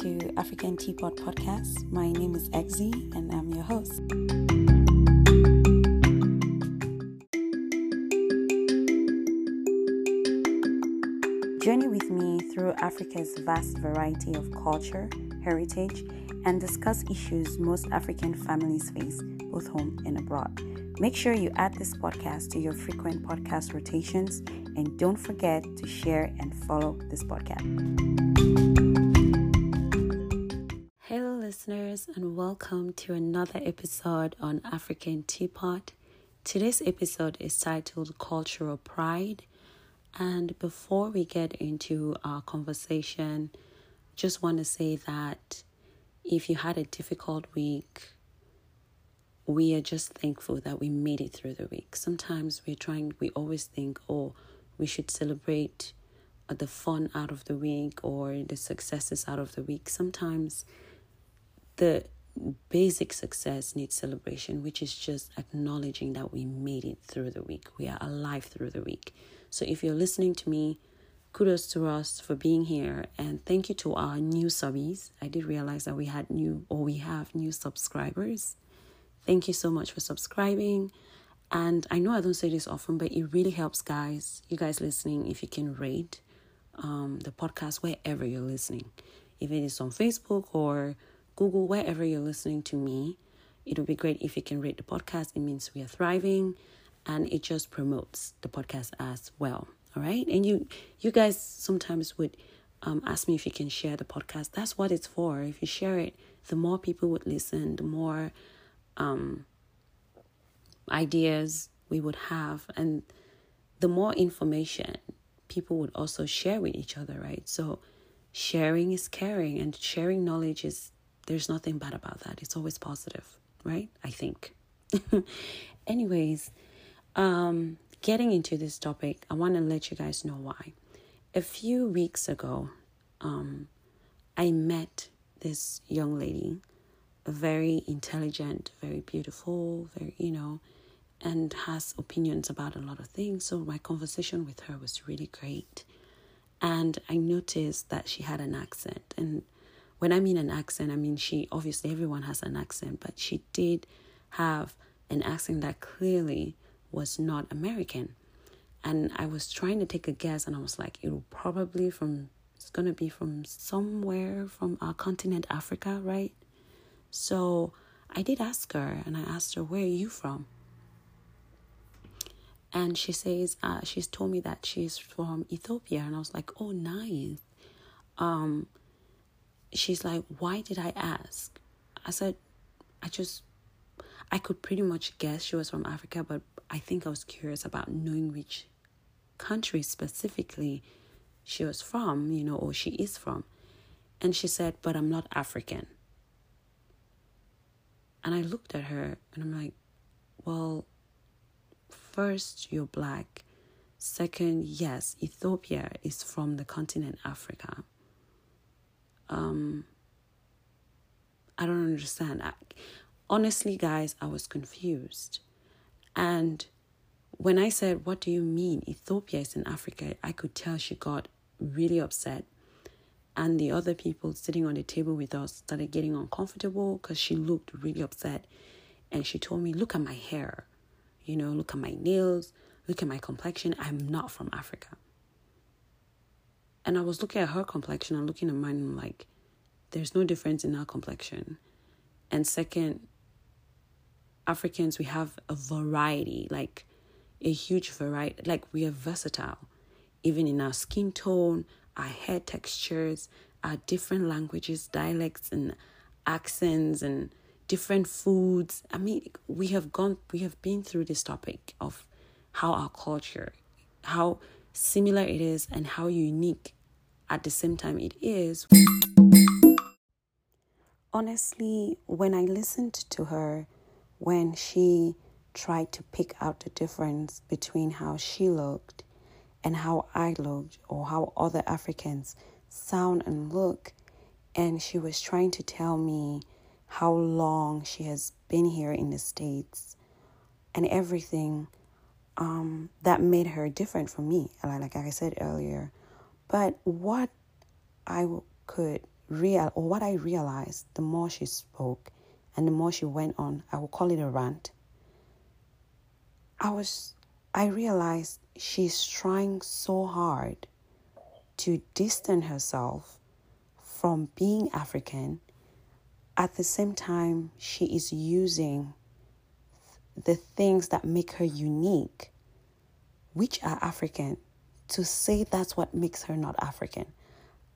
to African Teapot Podcast. My name is Exy and I'm your host. Journey with me through Africa's vast variety of culture, heritage, and discuss issues most African families face, both home and abroad. Make sure you add this podcast to your frequent podcast rotations and don't forget to share and follow this podcast. Listeners, and welcome to another episode on African Teapot. Today's episode is titled Cultural Pride. And before we get into our conversation, just want to say that if you had a difficult week, we are just thankful that we made it through the week. Sometimes we're trying, we always think, oh, we should celebrate the fun out of the week or the successes out of the week. Sometimes the basic success needs celebration, which is just acknowledging that we made it through the week. We are alive through the week. So if you're listening to me, kudos to us for being here and thank you to our new subbies. I did realize that we had new or we have new subscribers. Thank you so much for subscribing. And I know I don't say this often, but it really helps, guys, you guys listening, if you can rate um, the podcast wherever you're listening. If it is on Facebook or Google, wherever you're listening to me, it would be great if you can rate the podcast. It means we are thriving and it just promotes the podcast as well. All right. And you you guys sometimes would um, ask me if you can share the podcast. That's what it's for. If you share it, the more people would listen, the more um, ideas we would have, and the more information people would also share with each other, right? So, sharing is caring, and sharing knowledge is there's nothing bad about that. It's always positive, right? I think. Anyways, um, getting into this topic, I want to let you guys know why. A few weeks ago, um, I met this young lady very intelligent, very beautiful, very, you know, and has opinions about a lot of things. So my conversation with her was really great. And I noticed that she had an accent. And when I mean an accent, I mean she obviously everyone has an accent, but she did have an accent that clearly was not American. And I was trying to take a guess and I was like, it will probably from it's gonna be from somewhere from our continent Africa, right? So I did ask her, and I asked her, Where are you from? And she says, uh, She's told me that she's from Ethiopia. And I was like, Oh, nice. Um, she's like, Why did I ask? I said, I just, I could pretty much guess she was from Africa, but I think I was curious about knowing which country specifically she was from, you know, or she is from. And she said, But I'm not African. And I looked at her and I'm like, well, first, you're black. Second, yes, Ethiopia is from the continent Africa. Um, I don't understand. I, honestly, guys, I was confused. And when I said, What do you mean? Ethiopia is in Africa, I could tell she got really upset and the other people sitting on the table with us started getting uncomfortable because she looked really upset and she told me look at my hair you know look at my nails look at my complexion i'm not from africa and i was looking at her complexion and looking at mine and like there's no difference in our complexion and second africans we have a variety like a huge variety like we are versatile even in our skin tone our hair textures, our different languages, dialects, and accents, and different foods. I mean, we have gone, we have been through this topic of how our culture, how similar it is, and how unique at the same time it is. Honestly, when I listened to her, when she tried to pick out the difference between how she looked and how I looked or how other Africans sound and look. And she was trying to tell me how long she has been here in the States and everything um, that made her different from me, like I said earlier. But what I could real or what I realized, the more she spoke and the more she went on, I will call it a rant. I was I realized she's trying so hard to distance herself from being African. At the same time, she is using the things that make her unique, which are African, to say that's what makes her not African.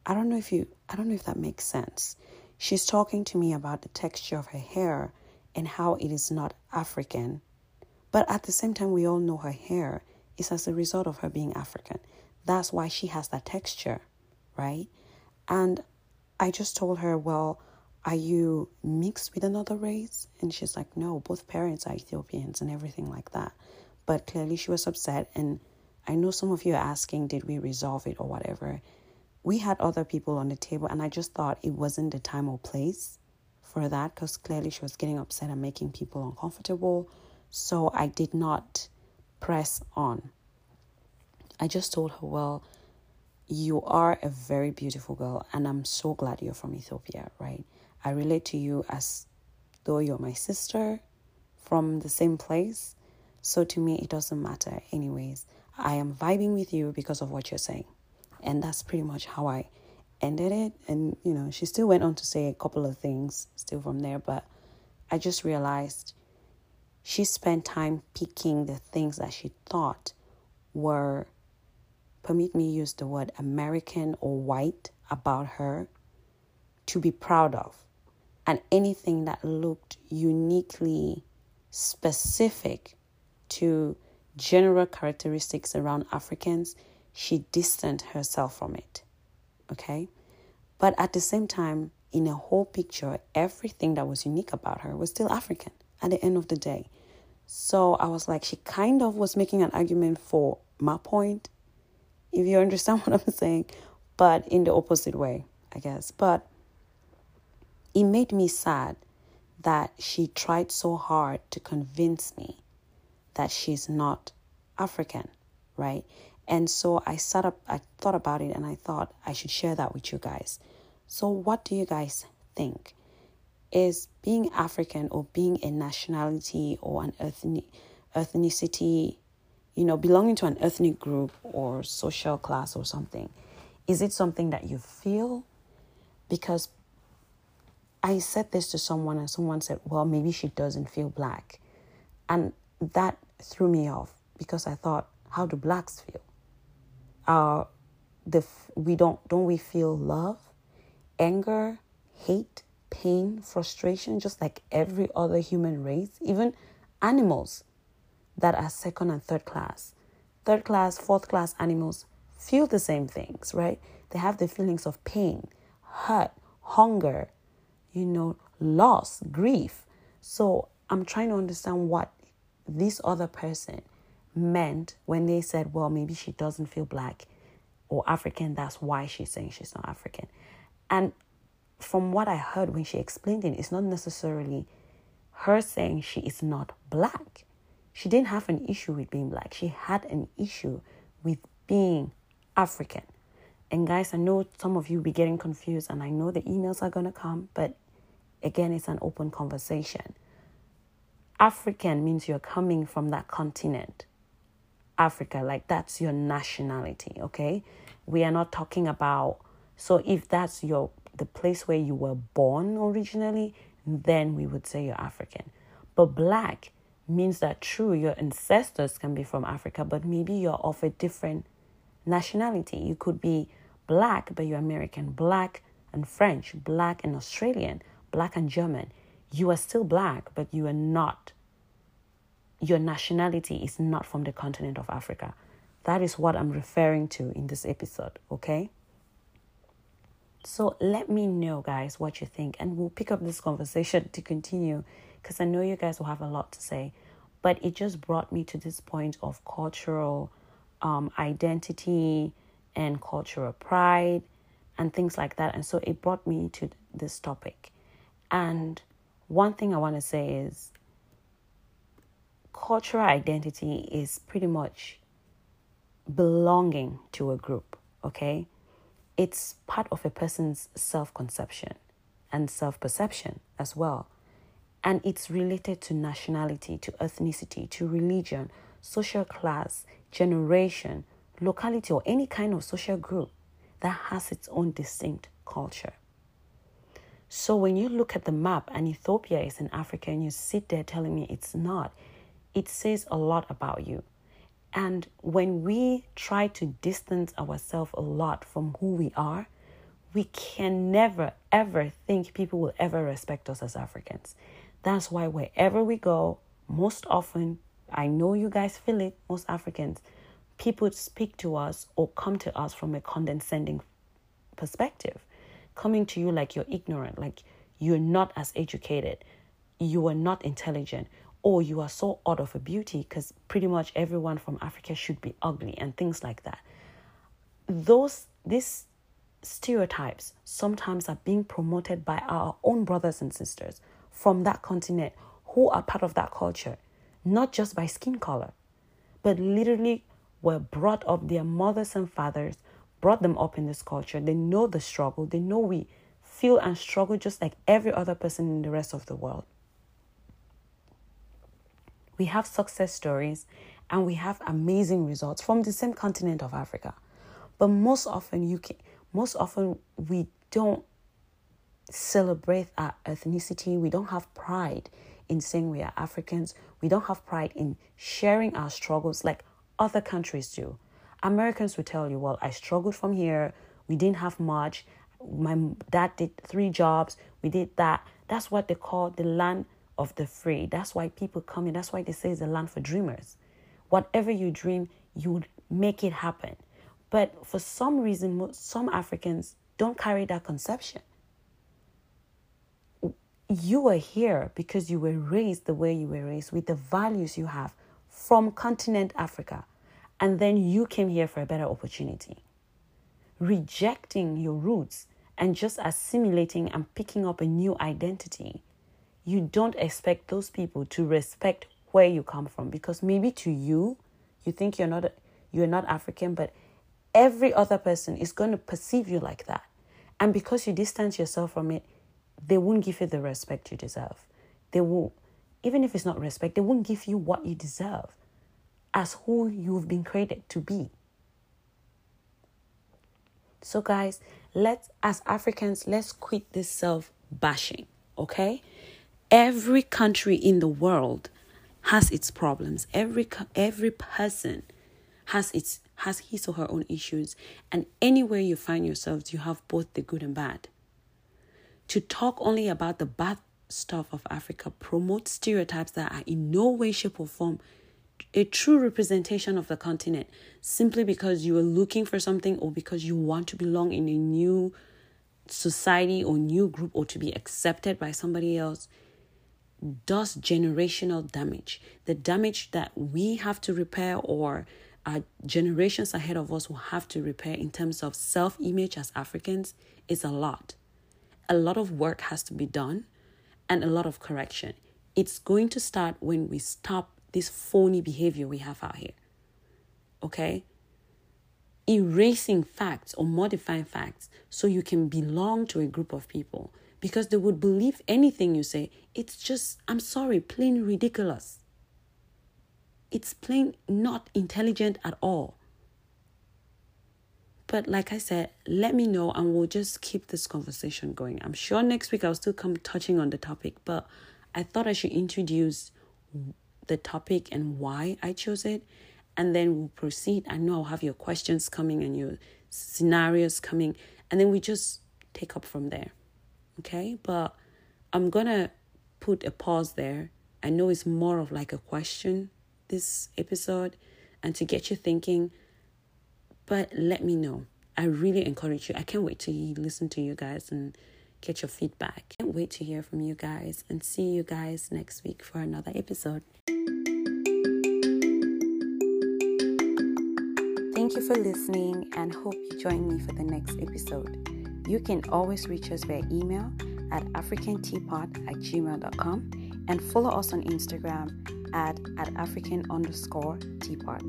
I don't know if you I don't know if that makes sense. She's talking to me about the texture of her hair and how it is not African. But at the same time we all know her hair is as a result of her being African. That's why she has that texture, right? And I just told her, "Well, are you mixed with another race? And she's like, no, both parents are Ethiopians and everything like that. But clearly she was upset. And I know some of you are asking, did we resolve it or whatever? We had other people on the table, and I just thought it wasn't the time or place for that because clearly she was getting upset and making people uncomfortable. So I did not press on. I just told her, well, you are a very beautiful girl, and I'm so glad you're from Ethiopia, right? I relate to you as though you're my sister from the same place. So to me, it doesn't matter. Anyways, I am vibing with you because of what you're saying. And that's pretty much how I ended it. And, you know, she still went on to say a couple of things still from there, but I just realized she spent time picking the things that she thought were, permit me use the word American or white about her to be proud of and anything that looked uniquely specific to general characteristics around Africans, she distanced herself from it. Okay? But at the same time, in a whole picture, everything that was unique about her was still African at the end of the day. So I was like, she kind of was making an argument for my point, if you understand what I'm saying, but in the opposite way, I guess. But it made me sad that she tried so hard to convince me that she's not African, right? And so I sat up, I thought about it and I thought I should share that with you guys. So, what do you guys think? Is being African or being a nationality or an ethnic, ethnicity, you know, belonging to an ethnic group or social class or something, is it something that you feel? Because I said this to someone, and someone said, Well, maybe she doesn't feel black. And that threw me off because I thought, How do blacks feel? Uh, the, we don't, don't we feel love, anger, hate, pain, frustration, just like every other human race, even animals that are second and third class. Third class, fourth class animals feel the same things, right? They have the feelings of pain, hurt, hunger, you know, loss, grief. So I'm trying to understand what this other person meant when they said, well, maybe she doesn't feel black or African. That's why she's saying she's not African. And from what I heard when she explained it, it's not necessarily her saying she is not black. She didn't have an issue with being black. She had an issue with being African. And guys, I know some of you be getting confused and I know the emails are going to come, but Again, it's an open conversation. African means you're coming from that continent. Africa, like that's your nationality, okay? We are not talking about so if that's your the place where you were born originally, then we would say you're African. But black means that true, your ancestors can be from Africa, but maybe you're of a different nationality. You could be black, but you're American, black and French, black and Australian, black and German, you are still black, but you are not, your nationality is not from the continent of Africa. That is what I'm referring to in this episode, okay? So let me know, guys, what you think, and we'll pick up this conversation to continue because I know you guys will have a lot to say. But it just brought me to this point of cultural um, identity and cultural pride and things like that. And so it brought me to this topic. And one thing I want to say is cultural identity is pretty much belonging to a group, okay? it's part of a person's self conception and self perception as well. And it's related to nationality, to ethnicity, to religion, social class, generation, locality, or any kind of social group that has its own distinct culture. So when you look at the map and Ethiopia is in Africa and you sit there telling me it's not, it says a lot about you. And when we try to distance ourselves a lot from who we are, we can never, ever think people will ever respect us as Africans. That's why wherever we go, most often, I know you guys feel it, most Africans, people speak to us or come to us from a condescending perspective, coming to you like you're ignorant, like you're not as educated, you are not intelligent, or you are so odd of a beauty because pretty much everyone from Africa should be ugly and things like that. Those these stereotypes sometimes are being promoted by our own brothers and sisters from that continent who are part of that culture, not just by skin color, but literally were brought up, their mothers and fathers brought them up in this culture. They know the struggle, they know we feel and struggle just like every other person in the rest of the world we have success stories and we have amazing results from the same continent of Africa. But most often you can most often we don't celebrate our ethnicity. We don't have pride in saying we are Africans. We don't have pride in sharing our struggles like other countries do. Americans will tell you, well, I struggled from here. We didn't have much. My dad did three jobs. We did that. That's what they call the land of the free. That's why people come in. That's why they say it's a land for dreamers. Whatever you dream, you would make it happen. But for some reason, some Africans don't carry that conception. You are here because you were raised the way you were raised with the values you have from continent Africa. And then you came here for a better opportunity. Rejecting your roots and just assimilating and picking up a new identity. You don't expect those people to respect where you come from because maybe to you you think you're not you're not African but every other person is going to perceive you like that. And because you distance yourself from it they won't give you the respect you deserve. They will even if it's not respect they won't give you what you deserve as who you've been created to be so guys let's as africans let's quit this self bashing okay Every country in the world has its problems. Every every person has its has his or her own issues, and anywhere you find yourselves, you have both the good and bad. To talk only about the bad stuff of Africa promotes stereotypes that are in no way, shape, or form a true representation of the continent simply because you are looking for something or because you want to belong in a new society or new group or to be accepted by somebody else does generational damage. The damage that we have to repair or our generations ahead of us will have to repair in terms of self image as Africans is a lot. A lot of work has to be done and a lot of correction. It's going to start when we stop this phony behavior we have out here. Okay? Erasing facts or modifying facts so you can belong to a group of people because they would believe anything you say. It's just, I'm sorry, plain ridiculous. It's plain not intelligent at all. But like I said, let me know and we'll just keep this conversation going. I'm sure next week I'll still come touching on the topic, but I thought I should introduce the topic and why I chose it. And then we'll proceed. I know I'll have your questions coming and your scenarios coming. And then we just take up from there. Okay, but I'm gonna put a pause there. I know it's more of like a question this episode and to get you thinking, but let me know. I really encourage you. I can't wait to listen to you guys and get your feedback. Can't wait to hear from you guys and see you guys next week for another episode. Thank you for listening and hope you join me for the next episode. You can always reach us via email at africanteapot at gmail.com and follow us on Instagram at, at african underscore teapot.